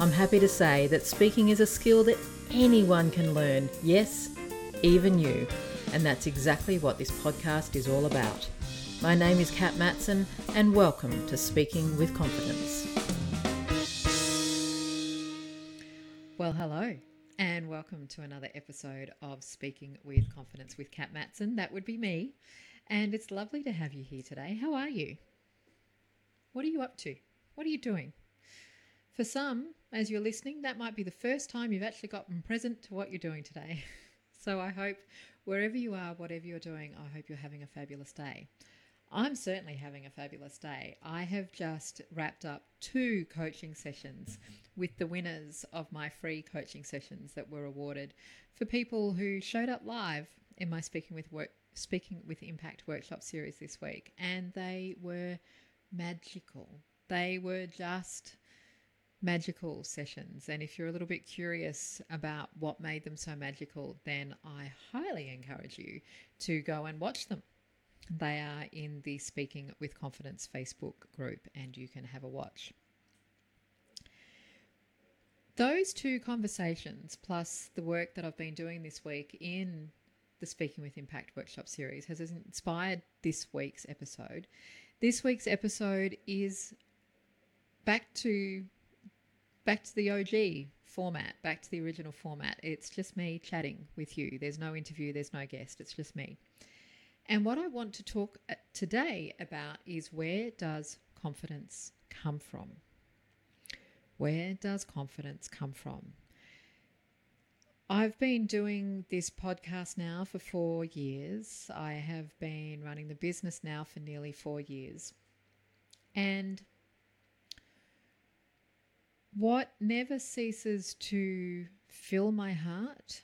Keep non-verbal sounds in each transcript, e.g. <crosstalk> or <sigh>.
I'm happy to say that speaking is a skill that anyone can learn, yes, even you. And that's exactly what this podcast is all about. My name is Kat Matson, and welcome to Speaking with Confidence. Well, hello, and welcome to another episode of Speaking with Confidence with Kat Matson. That would be me, and it's lovely to have you here today. How are you? What are you up to? What are you doing? For some, as you're listening, that might be the first time you've actually gotten present to what you're doing today. <laughs> So I hope wherever you are, whatever you're doing, I hope you're having a fabulous day. I'm certainly having a fabulous day. I have just wrapped up two coaching sessions with the winners of my free coaching sessions that were awarded for people who showed up live in my speaking with work speaking with impact workshop series this week and they were magical. They were just magical sessions. And if you're a little bit curious about what made them so magical, then I highly encourage you to go and watch them. They are in the Speaking with Confidence Facebook group, and you can have a watch. Those two conversations, plus the work that I've been doing this week in the Speaking with Impact workshop series, has inspired this week's episode. This week's episode is back to back to the OG format, back to the original format. It's just me chatting with you. There's no interview, there's no guest, it's just me. And what I want to talk uh, today about is where does confidence come from? Where does confidence come from? I've been doing this podcast now for four years. I have been running the business now for nearly four years. And what never ceases to fill my heart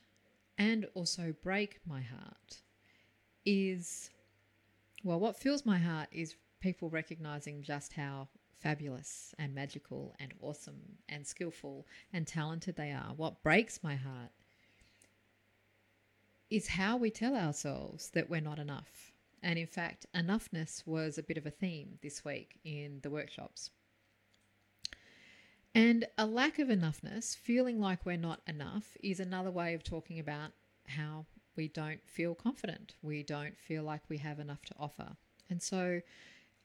and also break my heart is well, what fills my heart is people recognizing just how fabulous and magical and awesome and skillful and talented they are. What breaks my heart is how we tell ourselves that we're not enough. And in fact, enoughness was a bit of a theme this week in the workshops. And a lack of enoughness, feeling like we're not enough, is another way of talking about how we don't feel confident. We don't feel like we have enough to offer. And so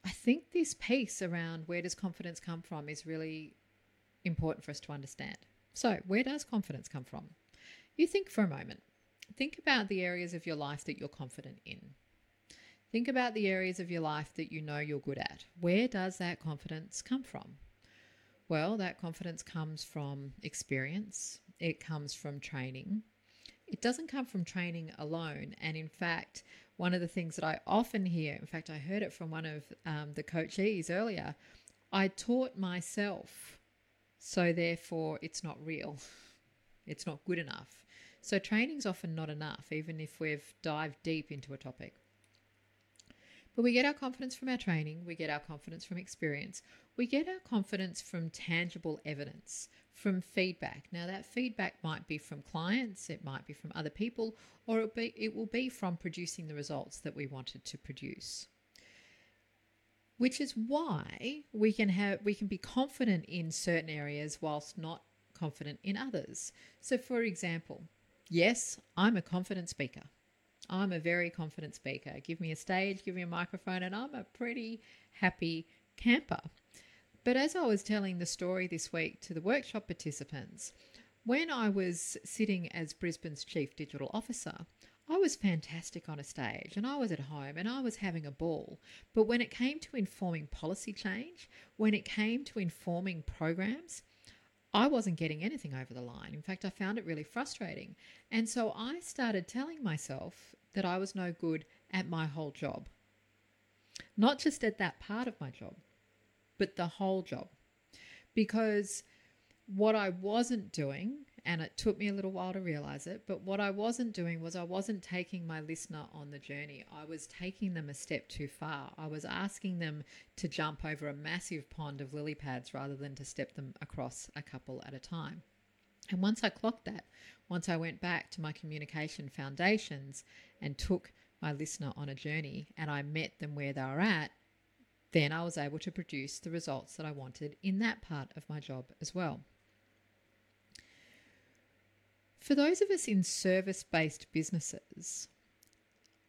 I think this piece around where does confidence come from is really important for us to understand. So, where does confidence come from? You think for a moment. Think about the areas of your life that you're confident in. Think about the areas of your life that you know you're good at. Where does that confidence come from? Well, that confidence comes from experience, it comes from training, it doesn't come from training alone. And in fact, one of the things that I often hear, in fact, I heard it from one of um, the coachees earlier, I taught myself, so therefore it's not real. <laughs> It's not good enough. So training's often not enough, even if we've dived deep into a topic. But we get our confidence from our training, we get our confidence from experience, we get our confidence from tangible evidence, from feedback. Now, that feedback might be from clients, it might be from other people, or it, be, it will be from producing the results that we wanted to produce. Which is why we can have we can be confident in certain areas whilst not confident in others. So, for example, yes, I'm a confident speaker. I'm a very confident speaker. Give me a stage, give me a microphone, and I'm a pretty happy camper. But as I was telling the story this week to the workshop participants, when I was sitting as Brisbane's Chief Digital Officer, I was fantastic on a stage and I was at home and I was having a ball. But when it came to informing policy change, when it came to informing programs, I wasn't getting anything over the line. In fact, I found it really frustrating. And so I started telling myself that I was no good at my whole job. Not just at that part of my job, but the whole job. Because what I wasn't doing and it took me a little while to realize it. But what I wasn't doing was I wasn't taking my listener on the journey. I was taking them a step too far. I was asking them to jump over a massive pond of lily pads rather than to step them across a couple at a time. And once I clocked that, once I went back to my communication foundations and took my listener on a journey and I met them where they were at, then I was able to produce the results that I wanted in that part of my job as well. For those of us in service based businesses,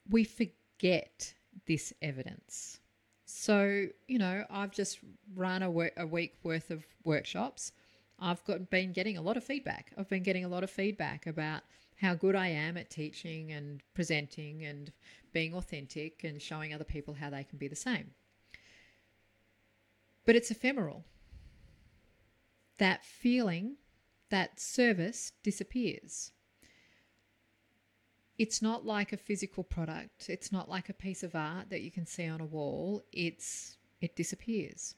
we forget this evidence. So, you know, I've just run a, work, a week worth of workshops. I've got been getting a lot of feedback. I've been getting a lot of feedback about how good I am at teaching and presenting and being authentic and showing other people how they can be the same but it's ephemeral. That feeling, that service disappears. It's not like a physical product. It's not like a piece of art that you can see on a wall. It's it disappears.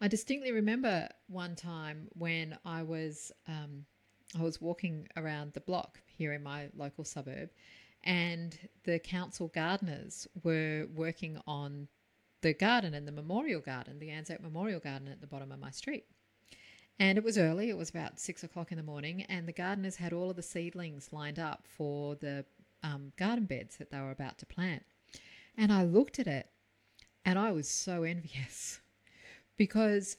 I distinctly remember one time when I was um, I was walking around the block here in my local suburb, and the council gardeners were working on the garden and the memorial garden, the Anzac Memorial Garden at the bottom of my street. And it was early, it was about six o'clock in the morning, and the gardeners had all of the seedlings lined up for the um, garden beds that they were about to plant. And I looked at it and I was so envious <laughs> because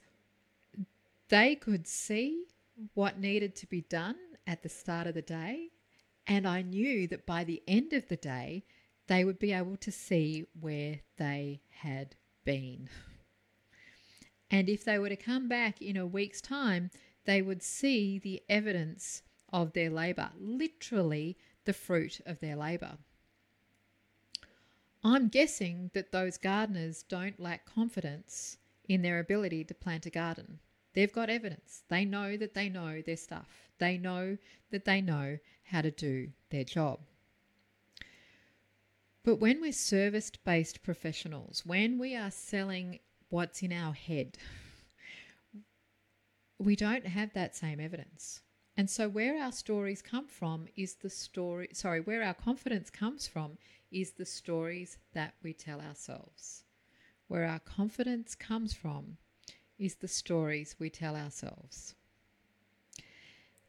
they could see what needed to be done at the start of the day. And I knew that by the end of the day, they would be able to see where they had been. And if they were to come back in a week's time, they would see the evidence of their labour, literally the fruit of their labour. I'm guessing that those gardeners don't lack confidence in their ability to plant a garden. They've got evidence. They know that they know their stuff. They know that they know how to do their job. But when we're service based professionals, when we are selling what's in our head, we don't have that same evidence. And so, where our stories come from is the story, sorry, where our confidence comes from is the stories that we tell ourselves. Where our confidence comes from is the stories we tell ourselves.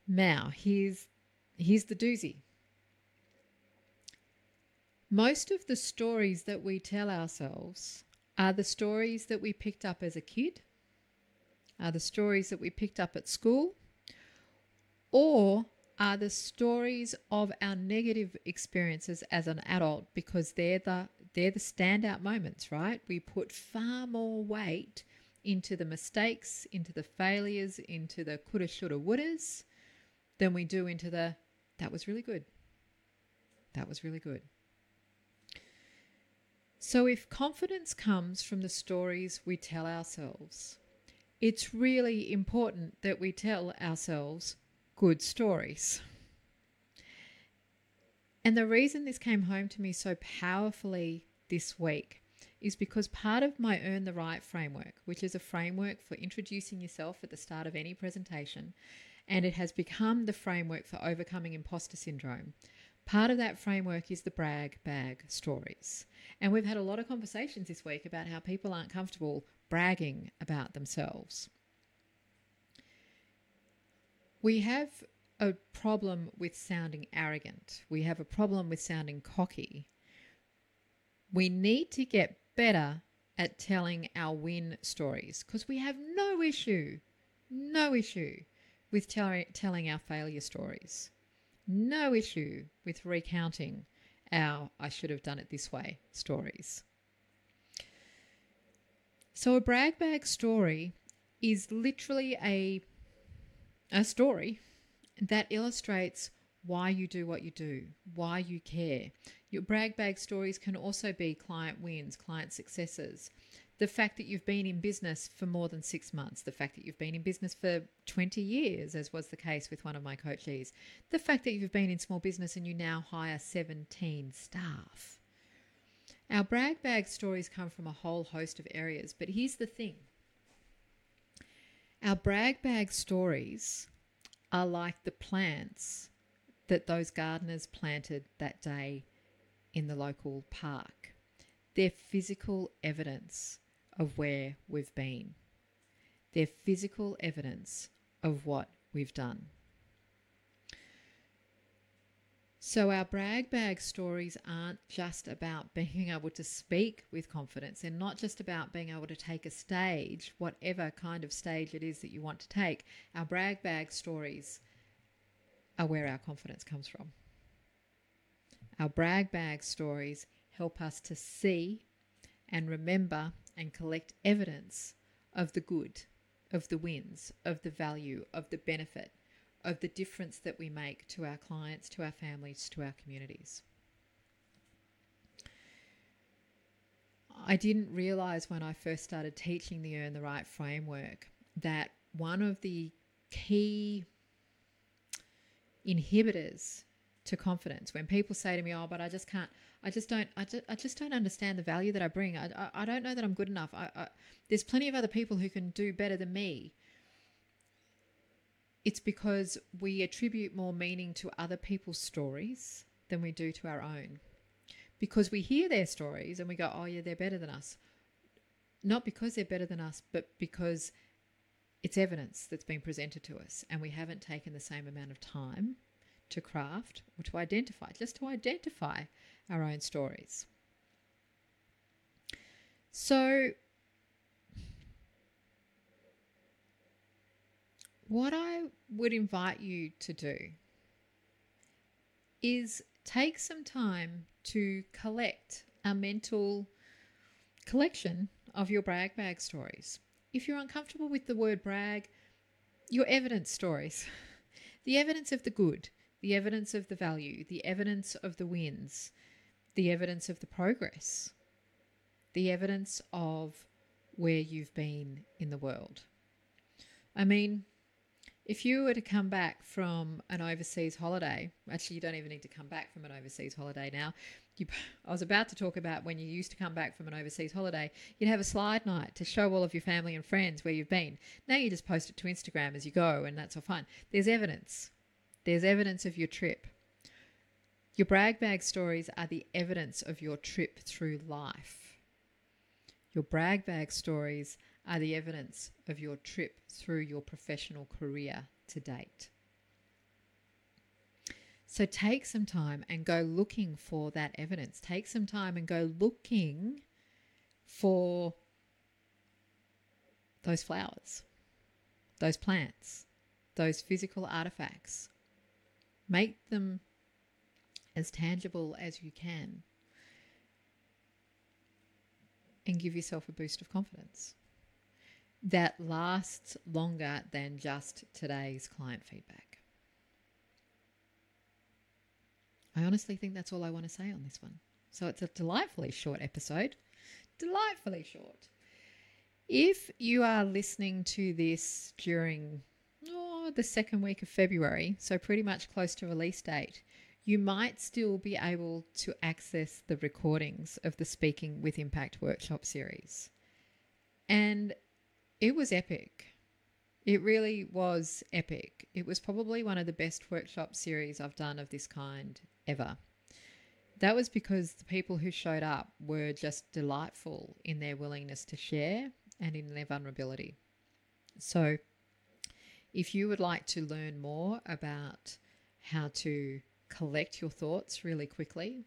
Now, here's, here's the doozy. Most of the stories that we tell ourselves are the stories that we picked up as a kid, are the stories that we picked up at school, or are the stories of our negative experiences as an adult because they're the they're the standout moments, right? We put far more weight into the mistakes, into the failures, into the coulda, shoulda, wouldas than we do into the that was really good. That was really good. So, if confidence comes from the stories we tell ourselves, it's really important that we tell ourselves good stories. And the reason this came home to me so powerfully this week is because part of my Earn the Right framework, which is a framework for introducing yourself at the start of any presentation, and it has become the framework for overcoming imposter syndrome. Part of that framework is the brag bag stories. And we've had a lot of conversations this week about how people aren't comfortable bragging about themselves. We have a problem with sounding arrogant. We have a problem with sounding cocky. We need to get better at telling our win stories because we have no issue, no issue with tell- telling our failure stories no issue with recounting our I should have done it this way stories. So a brag bag story is literally a a story that illustrates why you do what you do, why you care. Your brag bag stories can also be client wins, client successes, the fact that you've been in business for more than six months, the fact that you've been in business for 20 years, as was the case with one of my coaches, the fact that you've been in small business and you now hire 17 staff. Our brag bag stories come from a whole host of areas, but here's the thing our brag bag stories are like the plants that those gardeners planted that day in the local park. They're physical evidence of where we've been. They're physical evidence of what we've done. So, our brag bag stories aren't just about being <laughs> able to speak with confidence. They're not just about being able to take a stage, whatever kind of stage it is that you want to take. Our brag bag stories are where our confidence comes from. Our brag bag stories help us to see and remember and collect evidence of the good, of the wins, of the value, of the benefit, of the difference that we make to our clients, to our families, to our communities. I didn't realize when I first started teaching the Earn the Right framework that one of the key inhibitors to confidence. When people say to me oh but i just can't i just don't i just, I just don't understand the value that i bring. I, I, I don't know that i'm good enough. I, I, there's plenty of other people who can do better than me. It's because we attribute more meaning to other people's stories than we do to our own. Because we hear their stories and we go oh yeah they're better than us. Not because they're better than us but because it's evidence that's been presented to us and we haven't taken the same amount of time to craft or to identify, just to identify our own stories. So, what I would invite you to do is take some time to collect a mental collection of your brag bag stories. If you're uncomfortable with the word brag, your evidence stories, <laughs> the evidence of the good, the evidence of the value, the evidence of the wins, the evidence of the progress, the evidence of where you've been in the world. I mean, if you were to come back from an overseas holiday, actually, you don't even need to come back from an overseas holiday now. You, I was about to talk about when you used to come back from an overseas holiday, you'd have a slide night to show all of your family and friends where you've been. Now you just post it to Instagram as you go, and that's all fine. There's evidence. There's evidence of your trip. Your brag bag stories are the evidence of your trip through life. Your brag bag stories are the evidence of your trip through your professional career to date. So take some time and go looking for that evidence. Take some time and go looking for those flowers, those plants, those physical artifacts, Make them as tangible as you can and give yourself a boost of confidence that lasts longer than just today's client feedback. I honestly think that's all I want to say on this one. So it's a delightfully short episode. Delightfully short. If you are listening to this during the second week of February, so pretty much close to release date, you might still be able to access the recordings of the Speaking with Impact workshop series. And it was epic. It really was epic. It was probably one of the best workshop series I've done of this kind ever. That was because the people who showed up were just delightful in their willingness to share and in their vulnerability. So, if you would like to learn more about how to collect your thoughts really quickly,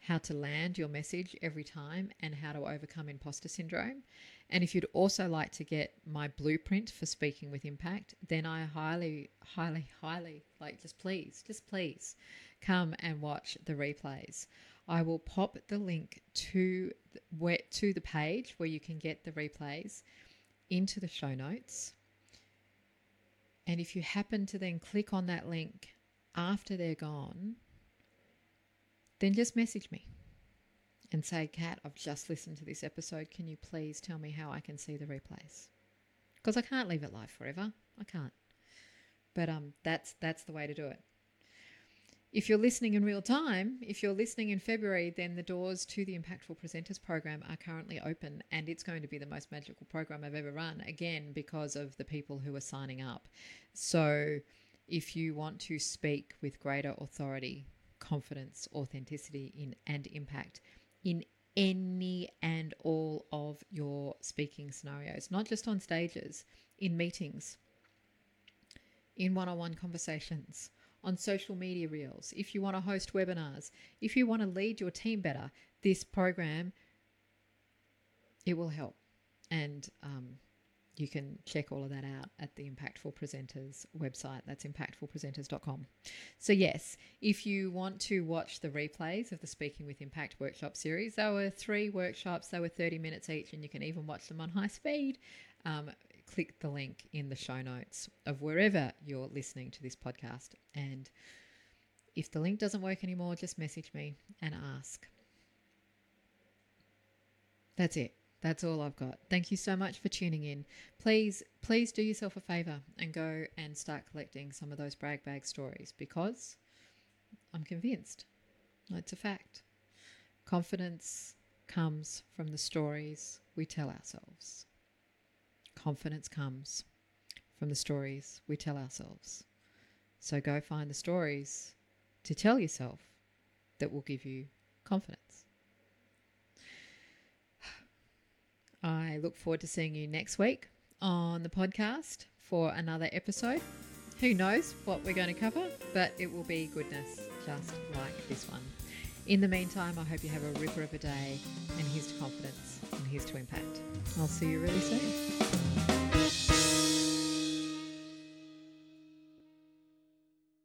how to land your message every time, and how to overcome imposter syndrome. And if you'd also like to get my blueprint for speaking with impact, then I highly, highly, highly like just please, just please come and watch the replays. I will pop the link to where to the page where you can get the replays into the show notes. And if you happen to then click on that link after they're gone, then just message me and say, Kat, I've just listened to this episode. Can you please tell me how I can see the replays? Because I can't leave it live forever. I can't. But um, that's that's the way to do it. If you're listening in real time, if you're listening in February, then the doors to the Impactful Presenters program are currently open and it's going to be the most magical program I've ever run, again, because of the people who are signing up. So if you want to speak with greater authority, confidence, authenticity in and impact in any and all of your speaking scenarios, not just on stages, in meetings, in one-on-one conversations, on social media reels, if you want to host webinars, if you want to lead your team better, this program it will help. And um, you can check all of that out at the Impactful Presenters website. That's impactfulpresenters.com. So, yes, if you want to watch the replays of the Speaking with Impact workshop series, there were three workshops, they were 30 minutes each, and you can even watch them on high speed. Um, click the link in the show notes of wherever you're listening to this podcast. And if the link doesn't work anymore, just message me and ask. That's it. That's all I've got. Thank you so much for tuning in. Please, please do yourself a favor and go and start collecting some of those brag bag stories because I'm convinced it's a fact. Confidence comes from the stories we tell ourselves. Confidence comes from the stories we tell ourselves. So go find the stories to tell yourself that will give you confidence. I look forward to seeing you next week on the podcast for another episode. Who knows what we're going to cover, but it will be goodness just like this one. In the meantime, I hope you have a ripper of a day and here's to confidence and here's to impact. I'll see you really soon.